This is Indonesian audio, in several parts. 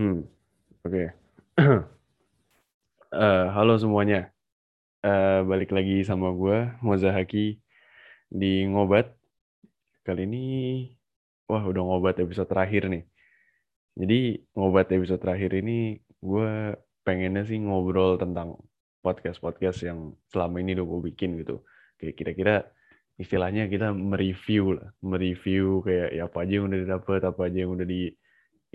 Hmm, oke. Eh, halo semuanya. Eh, balik lagi sama gue, Moza Haki, di Ngobat. Kali ini, wah udah ngobat episode terakhir nih. Jadi, ngobat episode terakhir ini, gue pengennya sih ngobrol tentang podcast-podcast yang selama ini udah gue bikin gitu. Kayak kira-kira istilahnya kita mereview lah. Mereview kayak ya apa aja yang udah didapet, apa aja yang udah di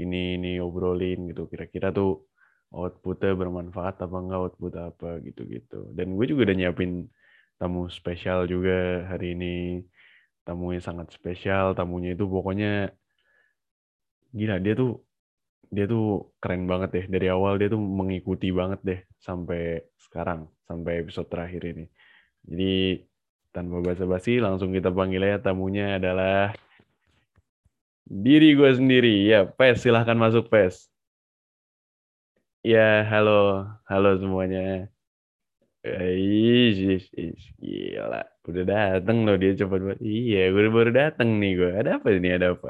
ini ini obrolin gitu. Kira-kira tuh outputnya bermanfaat apa enggak output apa gitu-gitu. Dan gue juga udah nyiapin tamu spesial juga hari ini. Tamunya sangat spesial tamunya itu pokoknya gila dia tuh dia tuh keren banget deh. Dari awal dia tuh mengikuti banget deh sampai sekarang sampai episode terakhir ini. Jadi tanpa basa-basi langsung kita panggil ya tamunya adalah diri gue sendiri. Ya, Pes, silahkan masuk, Pes. Ya, halo. Halo semuanya. Ih, gila. Udah dateng loh dia cepat banget. Iya, gue baru dateng nih gue. Ada apa ini? Ada apa?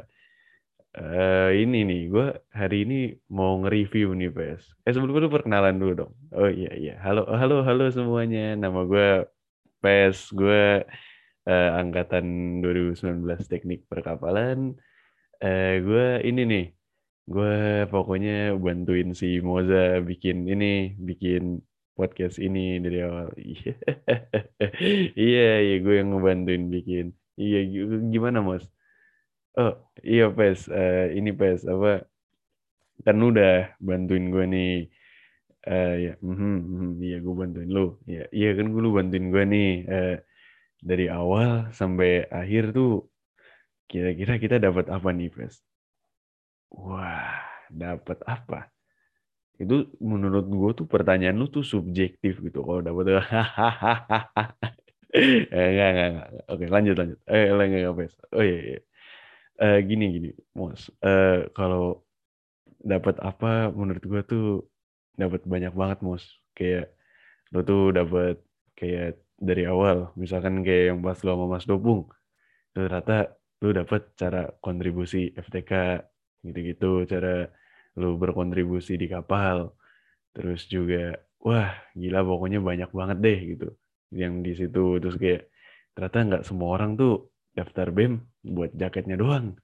Uh, ini nih, gue hari ini mau nge-review nih, Pes. Eh, sebelum itu perkenalan dulu dong. Oh iya, iya. Halo, halo, halo semuanya. Nama gue Pes. Gue uh, angkatan 2019 Teknik Perkapalan eh gue ini nih gue pokoknya bantuin si Moza bikin ini bikin podcast ini dari awal. Iya iya gue yang ngebantuin bikin. Iya gimana Mos? Oh iya pes uh, ini pes apa? Kan udah bantuin gue nih. Uh, ya mm -hmm, iya gue bantuin lu. Iya iya kan gue lu bantuin gue nih. Uh, dari awal sampai akhir tuh Kira-kira kita dapat apa nih, Pres? Wah, dapat apa? Itu menurut gue tuh pertanyaan lu tuh subjektif gitu. Kalau dapat eh, enggak, enggak, enggak. Oke, lanjut, lanjut. Eh, enggak, enggak, Pres. Oh iya, iya. Uh, gini, gini, Mos. Uh, kalau dapat apa menurut gue tuh dapat banyak banget, Mos. Kayak lu tuh dapat kayak dari awal, misalkan kayak yang pas lu sama Mas Dopung, ternyata lu dapat cara kontribusi FTK gitu-gitu cara lu berkontribusi di kapal terus juga wah gila pokoknya banyak banget deh gitu yang di situ. Terus kayak ternyata nggak semua orang tuh daftar BEM buat jaketnya doang.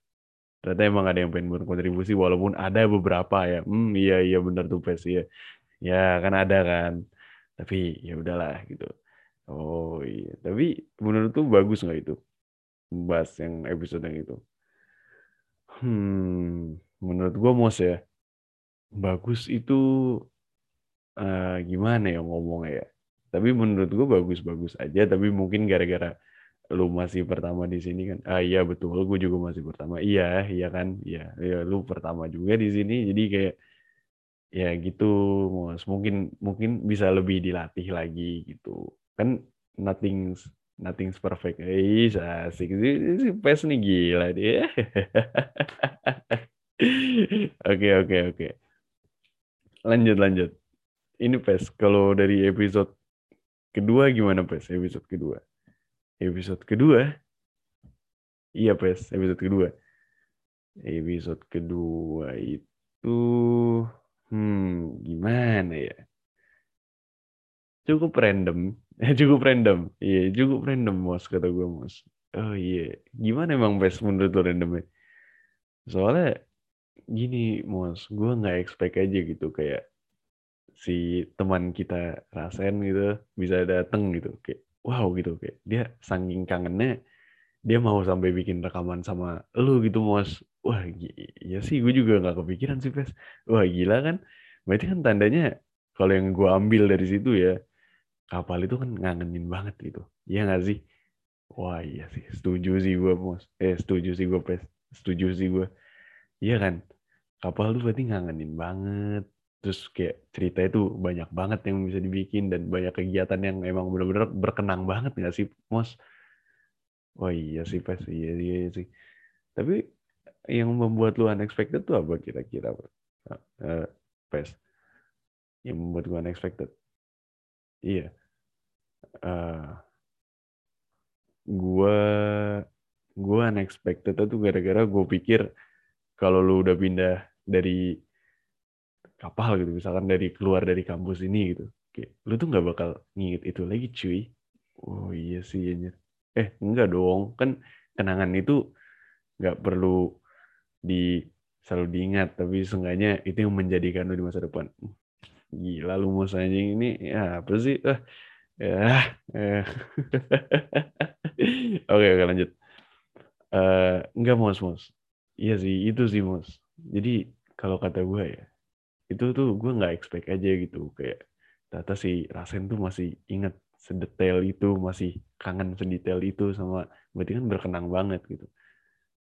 Ternyata emang ada yang pengen berkontribusi walaupun ada beberapa ya. Hmm iya iya benar tuh pes ya ya kan ada kan. Tapi ya udahlah gitu. Oh iya. Tapi menurut tuh bagus nggak itu bahas yang episode yang itu. Hmm, menurut gue mos ya, bagus itu uh, gimana ya ngomongnya ya. Tapi menurut gue bagus-bagus aja. Tapi mungkin gara-gara lu masih pertama di sini kan. Ah iya betul, gue juga masih pertama. Iya, iya kan. Iya, ya, lu pertama juga di sini. Jadi kayak ya gitu, mos. Mungkin mungkin bisa lebih dilatih lagi gitu. Kan nothing Nothing's perfect. Eh, asik sih. Si PES nih gila dia. Oke, oke, oke. Lanjut, lanjut. Ini PES, kalau dari episode kedua gimana PES? Episode kedua. Episode kedua? Iya PES, episode kedua. Episode kedua itu... Hmm, gimana ya? Cukup random cukup random. Iya, cukup random, Mos, kata gue, Mos. Oh iya. Gimana emang best menurut lo randomnya? Soalnya gini, Mos, gue nggak expect aja gitu kayak si teman kita rasain gitu bisa dateng gitu kayak wow gitu kayak dia saking kangennya dia mau sampai bikin rekaman sama lu gitu mos wah iya sih gue juga nggak kepikiran sih pes wah gila kan berarti kan tandanya kalau yang gue ambil dari situ ya kapal itu kan ngangenin banget gitu. Iya nggak sih? Wah iya sih, setuju sih gue bos. Eh setuju sih gue pes, setuju sih gue. Iya kan? Kapal tuh berarti ngangenin banget. Terus kayak cerita itu banyak banget yang bisa dibikin dan banyak kegiatan yang emang benar-benar berkenang banget nggak sih, Mos? Wah iya sih pes, iya, iya, iya sih. Tapi yang membuat lu unexpected tuh apa kira-kira? Uh, pes. Yang membuat gue unexpected. Iya uh, gue gue unexpected itu gara-gara gue pikir kalau lu udah pindah dari kapal gitu misalkan dari keluar dari kampus ini gitu kayak lu tuh nggak bakal nginget itu lagi cuy. Oh iya sih anjir. Eh enggak dong. Kan kenangan itu nggak perlu di selalu diingat tapi seenggaknya itu yang menjadikan lu di masa depan. Gila lu mau ini ya apa sih? Ah ya eh. oke oke lanjut. Uh, enggak mos mos iya sih itu sih mos jadi kalau kata gue ya itu tuh gue nggak expect aja gitu. Kayak ternyata si Rasen tuh masih inget sedetail itu masih kangen sedetail itu sama berarti kan berkenang banget gitu.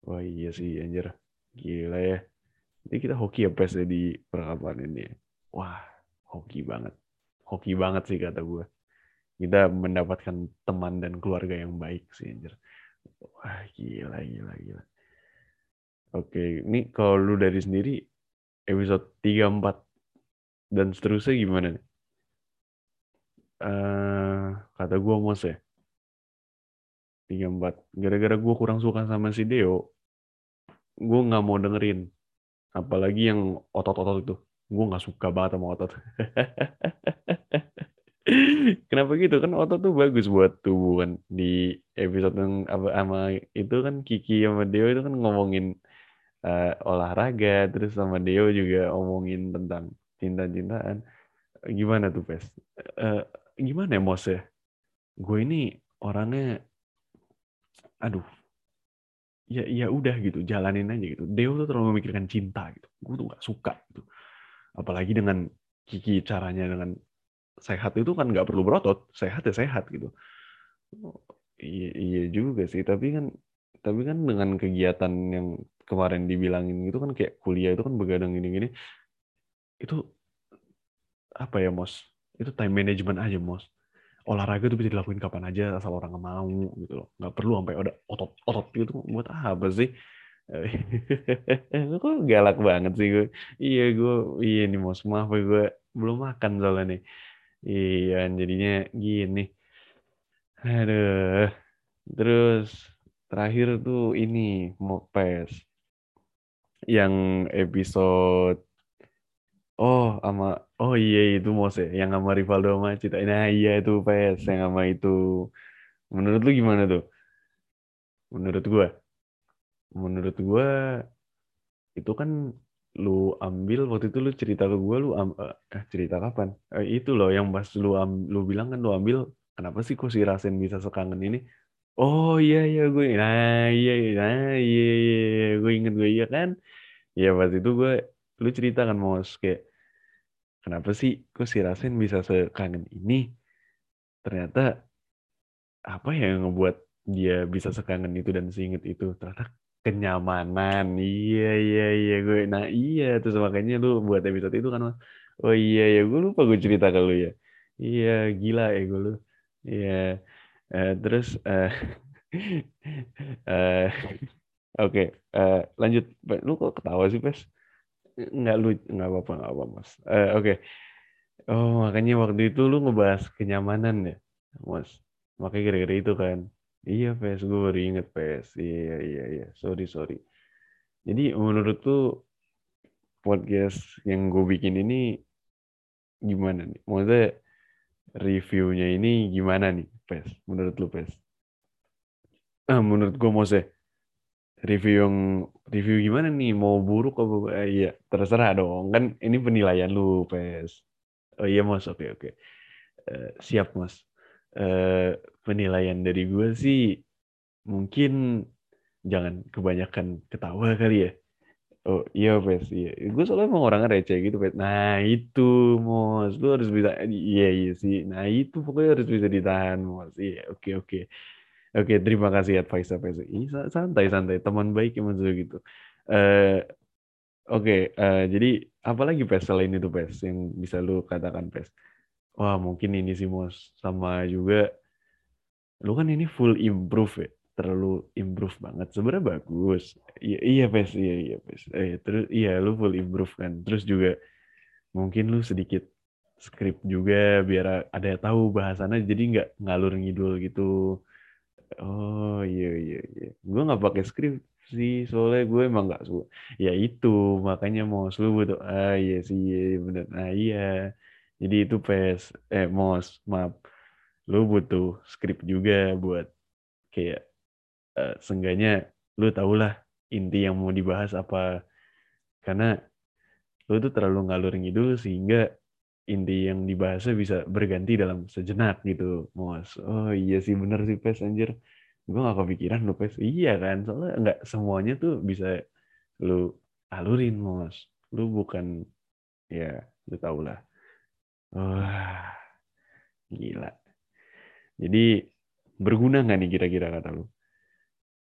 Wah iya sih anjir. Gila ya. Jadi kita hoki ya pes di perkapan ini wah hoki banget. Hoki banget sih kata gue kita mendapatkan teman dan keluarga yang baik sih anjir wah gila gila gila oke ini kalau lu dari sendiri episode 3, 4, dan seterusnya gimana nih? Uh, kata gue mos ya. 3, 4. Gara-gara gue kurang suka sama si Deo, gue nggak mau dengerin. Apalagi yang otot-otot itu. Gue nggak suka banget sama otot. Kenapa gitu? Kan otot tuh bagus buat tubuh kan. Di episode yang apa sama itu kan Kiki sama Deo itu kan ngomongin uh, olahraga terus sama Deo juga omongin tentang cinta-cintaan. Gimana tuh pes uh, gimana ya Mos ya gue ini orangnya aduh ya ya udah gitu jalanin aja gitu. Deo tuh terlalu memikirkan cinta gitu. Gue tuh gak suka gitu. Apalagi dengan Kiki caranya dengan sehat itu kan nggak perlu berotot sehat ya sehat gitu. Iya, iya juga sih tapi kan tapi kan dengan kegiatan yang kemarin dibilangin itu kan kayak kuliah itu kan begadang gini-gini itu apa ya mos? Itu time management aja mos. Olahraga itu bisa dilakuin kapan aja asal orang nggak mau gitu loh. Nggak perlu sampai ada otot otot gitu buat apa sih? Kok galak banget sih gue? Iya gue iya nih mos maaf ya gue belum makan soalnya nih iya jadinya gini. Aduh terus terakhir tuh ini mau pes. Yang episode oh sama oh iya itu Mose yang sama Rivaldo sama Cita. Nah iya itu PS yang sama itu. Menurut lu gimana tuh? Menurut gua menurut gua itu kan lu ambil waktu itu lu cerita ke gua lu am, eh, cerita kapan? Eh, itu loh yang pas lu am, lu bilang kan lu ambil kenapa sih kok si Rasen bisa sekangen ini? Oh iya iya gue nah iya iya nah iya iya, iya. gue inget gue iya kan? Ya pas itu gue lu cerita kan mos kayak kenapa sih kok si Rasen bisa sekangen ini? Ternyata apa ya yang ngebuat dia bisa sekangen itu dan seinget itu? Ternyata kenyamanan iya iya iya gue nah iya terus makanya lu buat episode itu kan oh iya ya gue lupa gue cerita ke lu ya iya gila ya gue lu iya uh, terus uh, uh, Oke, uh, lanjut. Lu kok ketawa sih, Pes? Nggak lu, nggak apa-apa, nggak apa, Mas. Uh, Oke. Okay. Oh, makanya waktu itu lu ngebahas kenyamanan ya, Mas. Makanya gara-gara itu kan. Iya, Pes. Gue baru inget, Pes. Iya, iya, iya. Sorry, sorry. Jadi menurut tuh podcast yang gue bikin ini gimana nih? Maksudnya reviewnya ini gimana nih, Pes? Menurut lu, Pes? Ah, menurut gue, Mose review yang review gimana nih mau buruk apa eh, iya terserah dong kan ini penilaian lu pes oh iya mas oke oke uh, siap mas uh, penilaian dari gue sih mungkin jangan kebanyakan ketawa kali ya. Oh iya pes. Iya. Gue soalnya emang orang receh gitu pes. Nah itu mas lu harus bisa iya iya sih. Nah itu pokoknya harus bisa ditahan mas iya oke oke. Oke, terima kasih advice advice. Ini santai santai, teman baik yang maksudnya gitu. Uh, Oke, okay, uh, eh, jadi apalagi pes selain itu pes yang bisa lu katakan pes? Wah mungkin ini sih mos sama juga. Lu kan ini full improve ya, terlalu improve banget. Sebenarnya bagus. Iya iya pes, iya iya pes. Eh, terus iya lu full improve kan. Terus juga mungkin lu sedikit script juga biar ada tahu bahasannya jadi nggak ngalur ngidul gitu Oh iya iya iya. Gue nggak pakai script sih soalnya gue emang nggak suka ya itu makanya mos lu butuh ah iya sih iya, iya bener nah iya jadi itu pes eh mos maaf. Lu butuh skrip juga buat kayak uh, seenggaknya lu tau lah inti yang mau dibahas apa. Karena lu tuh terlalu ngalur ngidul sehingga inti yang dibahasnya bisa berganti dalam sejenak gitu mos oh iya sih bener sih pes anjir. Gue gak kepikiran lu pes. Iya kan soalnya nggak semuanya tuh bisa lu alurin mos lu bukan ya lu tau lah wah gila. Jadi berguna nggak nih kira-kira kata lu?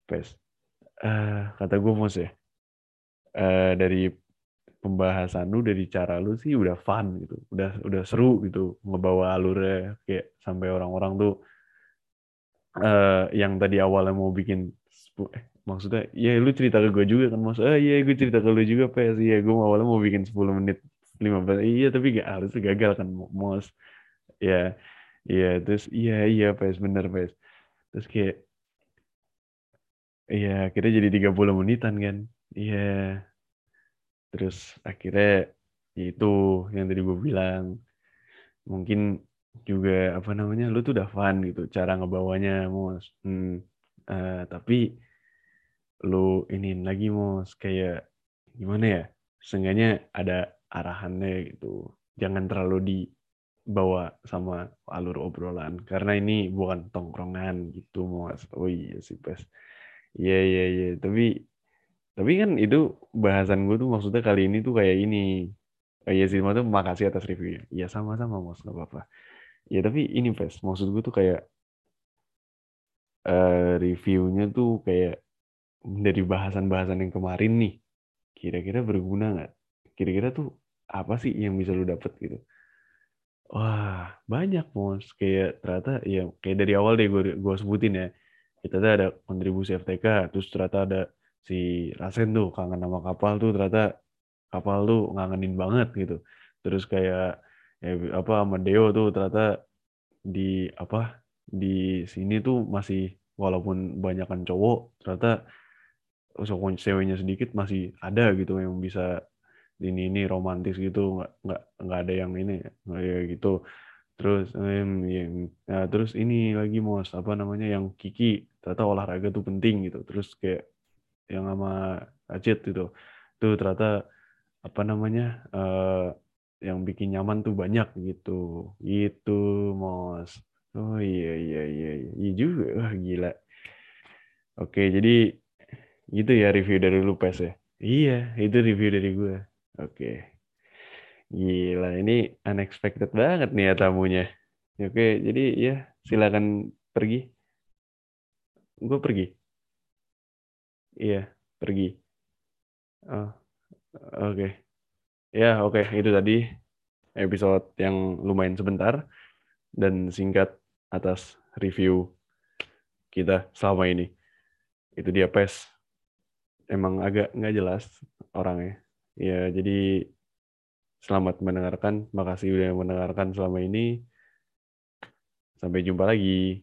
Pes. Uh, kata gue mos ya uh, dari pembahasan lu dari cara lu sih udah fun gitu. Udah udah seru gitu ngebawa alurnya kayak sampai orang-orang tuh uh, yang tadi awalnya mau bikin eh, maksudnya ya lu cerita ke gue juga kan mas ah iya gue cerita ke lu juga pes. Iya gue awalnya mau bikin 10 menit 15 iya tapi gak harus gagal kan mos. Ya iya terus iya iya pes bener pes terus kayak iya kita jadi 30 menitan kan iya. Terus akhirnya ya itu yang tadi gue bilang. Mungkin juga apa namanya lu tuh udah fun gitu cara ngebawanya mos. Hmm, uh, tapi lu ini lagi mos kayak gimana ya seenggaknya ada arahannya gitu jangan terlalu dibawa sama alur obrolan karena ini bukan tongkrongan gitu mos oh iya sih pes iya iya iya tapi tapi kan itu bahasan gue tuh maksudnya kali ini tuh kayak ini. Oh, iya sih, tuh makasih atas reviewnya. Iya sama-sama, Mos. Gak apa-apa. Ya tapi ini, Pes. Maksud gue tuh kayak uh, reviewnya tuh kayak dari bahasan-bahasan yang kemarin nih. Kira-kira berguna nggak? Kira-kira tuh apa sih yang bisa lu dapet gitu? Wah, banyak, Mos. Kayak ternyata, ya kayak dari awal deh gue, gue sebutin ya. Kita tuh ada kontribusi FTK, terus ternyata ada si Rasen tuh kangen sama kapal tuh ternyata kapal tuh ngangenin banget gitu terus kayak ya, apa sama Deo tuh ternyata di apa di sini tuh masih walaupun banyakkan cowok ternyata sokong ceweknya sedikit masih ada gitu yang bisa ini ini romantis gitu nggak nggak nggak ada yang ini ya gitu. Terus um, nah, terus ini lagi mos apa namanya yang Kiki ternyata olahraga tuh penting gitu. Terus kayak yang sama Acit itu tuh ternyata apa namanya uh, yang bikin nyaman tuh banyak gitu. Gitu mos. Oh iya iya iya iya, juga. Wah gila. Oke jadi gitu ya review dari lu pes ya? Iya itu review dari gue oke gila ini unexpected banget nih ya tamunya oke jadi ya silakan pergi gue pergi Iya, pergi. Oh, oke. Okay. Ya, oke. Okay. Itu tadi episode yang lumayan sebentar dan singkat atas review kita selama ini. Itu dia PES. Emang agak nggak jelas orangnya. Ya, jadi selamat mendengarkan. Makasih udah mendengarkan selama ini. Sampai jumpa lagi.